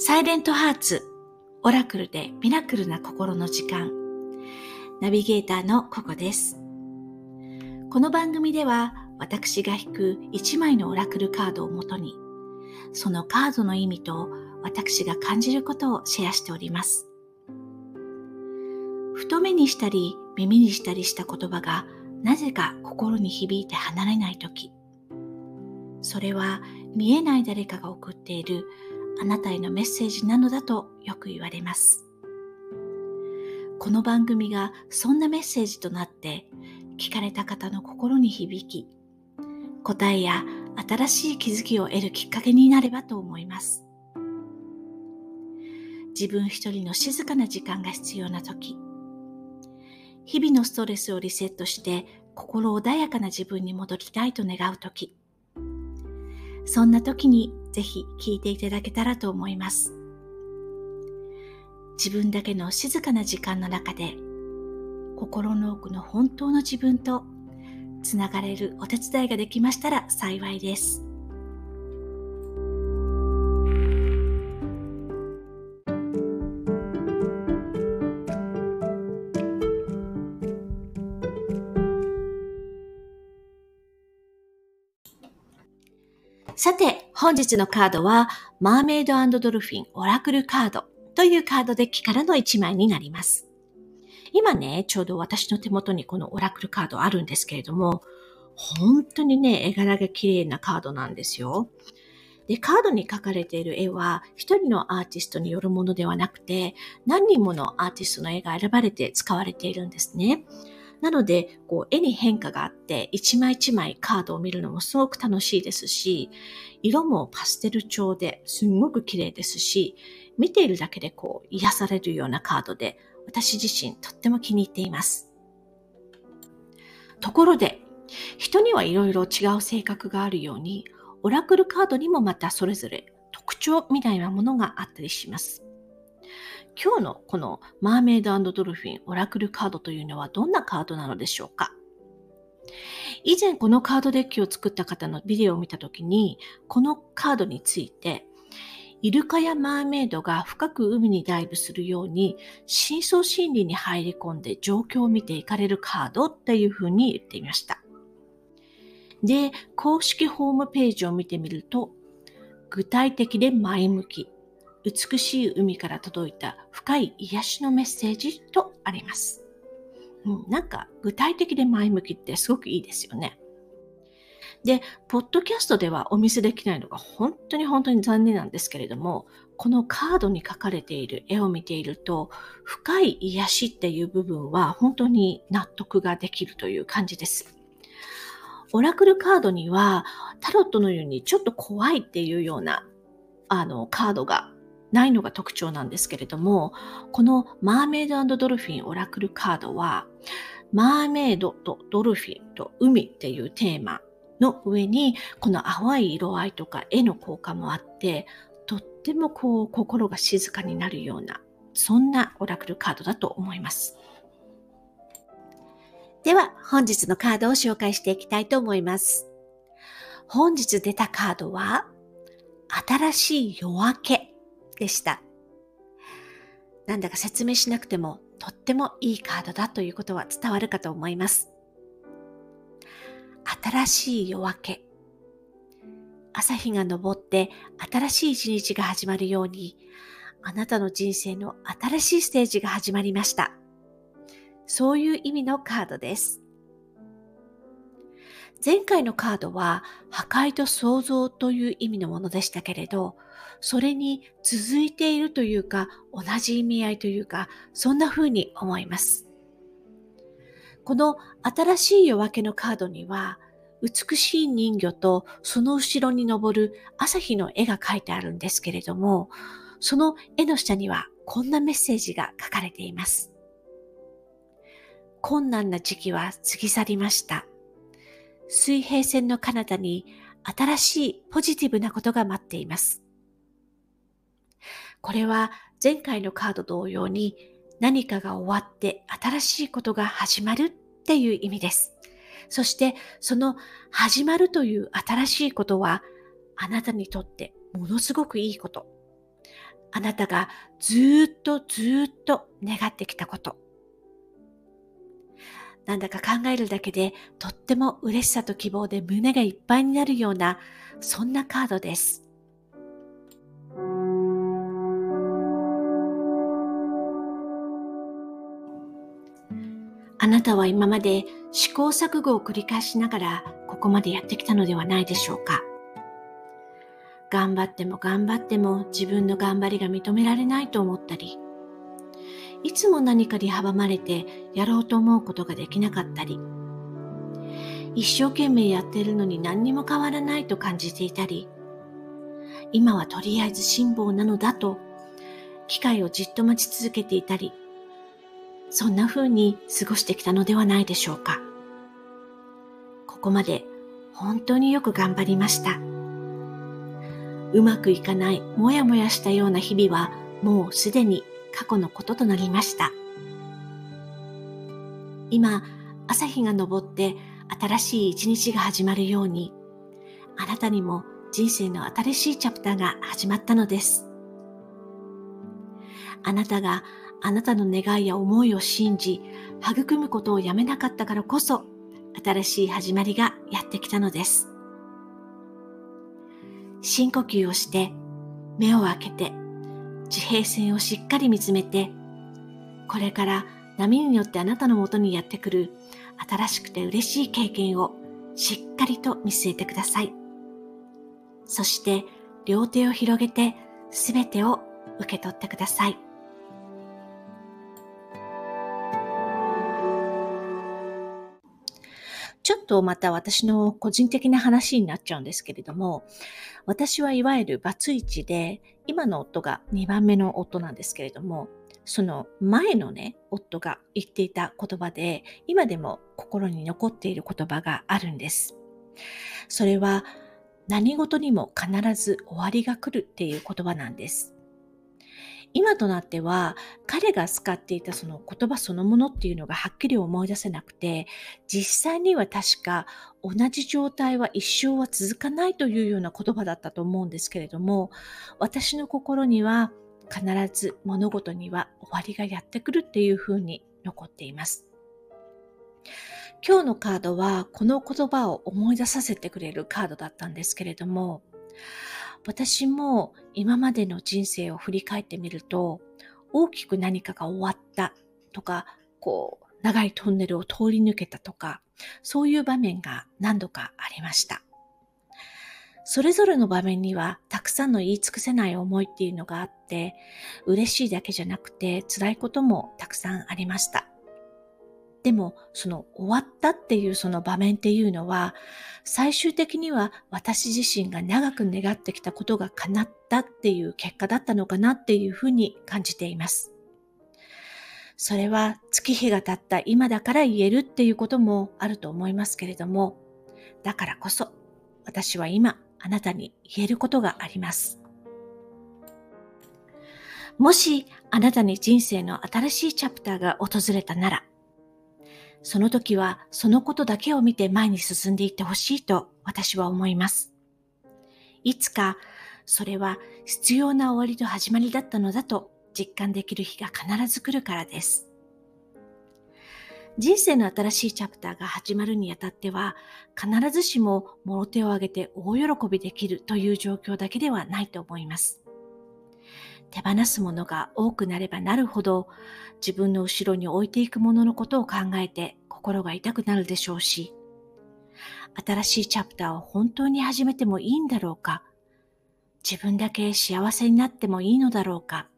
サイレントハーツ、オラクルでミラクルな心の時間。ナビゲーターのココです。この番組では私が引く1枚のオラクルカードをもとに、そのカードの意味と私が感じることをシェアしております。太目にしたり耳にしたりした言葉がなぜか心に響いて離れないとき、それは見えない誰かが送っているあなたへのメッセージなのだとよく言われます。この番組がそんなメッセージとなって聞かれた方の心に響き、答えや新しい気づきを得るきっかけになればと思います。自分一人の静かな時間が必要な時、日々のストレスをリセットして心穏やかな自分に戻りたいと願う時、そんな時にぜひ聞いていただけたらと思います。自分だけの静かな時間の中で心の奥の本当の自分とつながれるお手伝いができましたら幸いです。さて、本日のカードは、マーメイドドルフィンオラクルカードというカードデッキからの1枚になります。今ね、ちょうど私の手元にこのオラクルカードあるんですけれども、本当にね、絵柄が綺麗なカードなんですよ。で、カードに描かれている絵は、一人のアーティストによるものではなくて、何人ものアーティストの絵が選ばれて使われているんですね。なので、こう、絵に変化があって、一枚一枚カードを見るのもすごく楽しいですし、色もパステル調ですんごく綺麗ですし、見ているだけでこう、癒されるようなカードで、私自身とっても気に入っています。ところで、人にはいろいろ違う性格があるように、オラクルカードにもまたそれぞれ特徴みたいなものがあったりします。今日のこのマーメイドドルフィンオラクルカードというのはどんなカードなのでしょうか？以前このカードデッキを作った方のビデオを見たときに、このカードについて、イルカやマーメイドが深く海にダイブするように、深層心理に入り込んで状況を見ていかれるカードっていうふうに言っていました。で、公式ホームページを見てみると、具体的で前向き、美しい海から届いた深い癒しのメッセージとあります。うん、なんか具体的で前向きってすごくいいですよね。で、ポッドキャストではお見せできないのが本当に本当に残念なんですけれども、このカードに書かれている絵を見ていると、深い癒しっていう部分は本当に納得ができるという感じです。オラクルカードにはタロットのようにちょっと怖いっていうようなあのカードがないのが特徴なんですけれども、このマーメイドドルフィンオラクルカードは、マーメイドとドルフィンと海っていうテーマの上に、この淡い色合いとか絵の効果もあって、とってもこう心が静かになるような、そんなオラクルカードだと思います。では、本日のカードを紹介していきたいと思います。本日出たカードは、新しい夜明けでした。なんだか説明しなくてもとってもいいカードだということは伝わるかと思います。新しい夜明け。朝日が昇って新しい一日が始まるように、あなたの人生の新しいステージが始まりました。そういう意味のカードです。前回のカードは破壊と創造という意味のものでしたけれど、それに続いているというか、同じ意味合いというか、そんな風に思います。この新しい夜明けのカードには、美しい人魚とその後ろに昇る朝日の絵が描いてあるんですけれども、その絵の下にはこんなメッセージが書かれています。困難な時期は過ぎ去りました。水平線の彼方に新しいポジティブなことが待っています。これは前回のカード同様に何かが終わって新しいことが始まるっていう意味です。そしてその始まるという新しいことはあなたにとってものすごくいいこと。あなたがずっとずっと願ってきたこと。なんだか考えるだけでとっても嬉しさと希望で胸がいっぱいになるような、そんなカードです。あなたは今まで試行錯誤を繰り返しながらここまでやってきたのではないでしょうか。頑張っても頑張っても自分の頑張りが認められないと思ったり、いつも何かに阻まれてやろうと思うことができなかったり、一生懸命やっているのに何にも変わらないと感じていたり、今はとりあえず辛抱なのだと、機会をじっと待ち続けていたり、そんな風に過ごしてきたのではないでしょうか。ここまで本当によく頑張りました。うまくいかない、もやもやしたような日々はもうすでに過去のこととなりました。今、朝日が昇って新しい一日が始まるように、あなたにも人生の新しいチャプターが始まったのです。あなたがあなたの願いや思いを信じ、育むことをやめなかったからこそ、新しい始まりがやってきたのです。深呼吸をして、目を開けて、地平線をしっかり見つめて、これから波によってあなたのもとにやってくる新しくて嬉しい経験をしっかりと見据えてください。そして両手を広げてすべてを受け取ってください。とまた私の個人的な話になっちゃうんですけれども、私はいわゆるバツイチで、今の夫が2番目の夫なんですけれども、その前のね、夫が言っていた言葉で、今でも心に残っている言葉があるんです。それは、何事にも必ず終わりが来るっていう言葉なんです。今となっては彼が使っていたその言葉そのものっていうのがはっきり思い出せなくて実際には確か同じ状態は一生は続かないというような言葉だったと思うんですけれども私の心には必ず物事には終わりがやってくるっていうふうに残っています。今日のカードはこの言葉を思い出させてくれるカードだったんですけれども私も今までの人生を振り返ってみると、大きく何かが終わったとか、こう、長いトンネルを通り抜けたとか、そういう場面が何度かありました。それぞれの場面にはたくさんの言い尽くせない思いっていうのがあって、嬉しいだけじゃなくて辛いこともたくさんありました。でも、その終わったっていうその場面っていうのは、最終的には私自身が長く願ってきたことが叶ったっていう結果だったのかなっていうふうに感じています。それは月日が経った今だから言えるっていうこともあると思いますけれども、だからこそ私は今あなたに言えることがあります。もしあなたに人生の新しいチャプターが訪れたなら、その時はそのことだけを見て前に進んでいってほしいと私は思います。いつかそれは必要な終わりと始まりだったのだと実感できる日が必ず来るからです。人生の新しいチャプターが始まるにあたっては必ずしももろ手を挙げて大喜びできるという状況だけではないと思います。手放すものが多くなればなるほど自分の後ろに置いていくもののことを考えて心が痛くなるでしょうし、新しいチャプターを本当に始めてもいいんだろうか、自分だけ幸せになってもいいのだろうか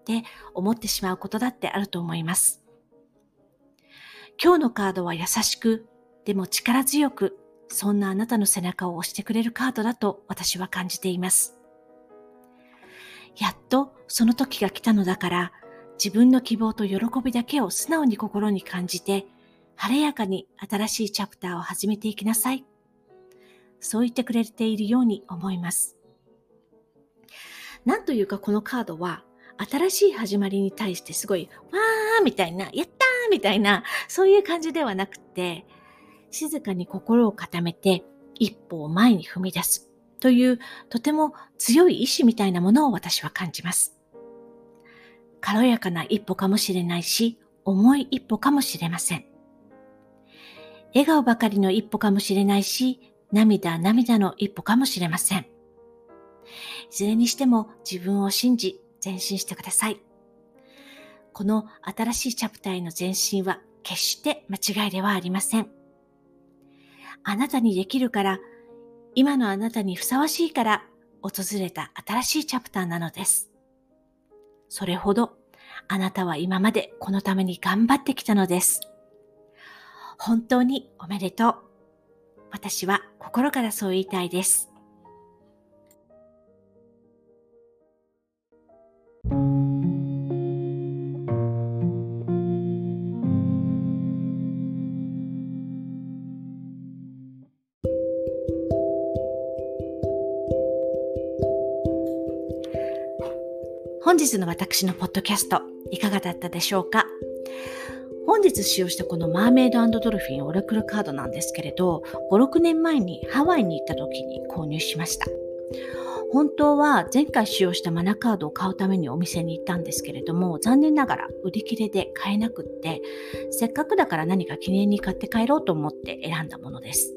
って思ってしまうことだってあると思います。今日のカードは優しく、でも力強く、そんなあなたの背中を押してくれるカードだと私は感じています。やっとその時が来たのだから、自分の希望と喜びだけを素直に心に感じて、晴れやかに新しいチャプターを始めていきなさい。そう言ってくれているように思います。なんというかこのカードは、新しい始まりに対してすごい、わーみたいな、やったーみたいな、そういう感じではなくて、静かに心を固めて一歩を前に踏み出すというとても強い意志みたいなものを私は感じます。軽やかな一歩かもしれないし、重い一歩かもしれません。笑顔ばかりの一歩かもしれないし、涙涙の一歩かもしれません。いずれにしても自分を信じ前進してください。この新しいチャプターへの前進は決して間違いではありません。あなたにできるから、今のあなたにふさわしいから訪れた新しいチャプターなのです。それほどあなたは今までこのために頑張ってきたのです。本当におめでとう。私は心からそう言いたいです。本日の私のポッドキャスト、いかがだったでしょうか？本日使用したこのマーメイドドルフィンオラクルカードなんですけれど、5、6年前にハワイに行った時に購入しました。本当は前回使用したマナカードを買うためにお店に行ったんですけれども、残念ながら売り切れで買えなくって、せっかくだから何か記念に買って帰ろうと思って選んだものです。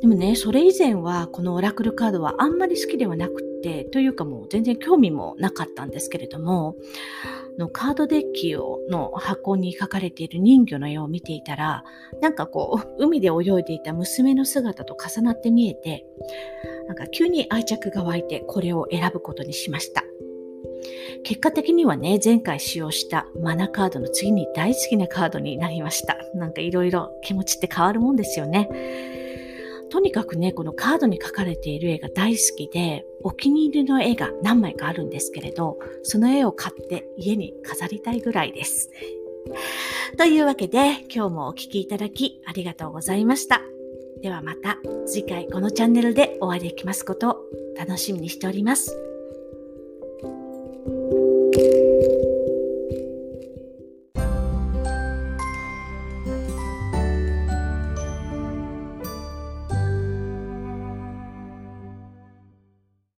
でもね、それ以前はこのオラクルカードはあんまり好きではなくて、というかもう全然興味もなかったんですけれども、のカードデッキをの箱に書かれている人魚の絵を見ていたら、なんかこう、海で泳いでいた娘の姿と重なって見えて、なんか急に愛着が湧いてこれを選ぶことにしました。結果的にはね、前回使用したマナカードの次に大好きなカードになりました。なんかいろいろ気持ちって変わるもんですよね。とにかくね、このカードに描かれている絵が大好きで、お気に入りの絵が何枚かあるんですけれど、その絵を買って家に飾りたいぐらいです。というわけで、今日もお聴きいただきありがとうございました。ではまた次回このチャンネルでお会いできますことを楽しみにしております。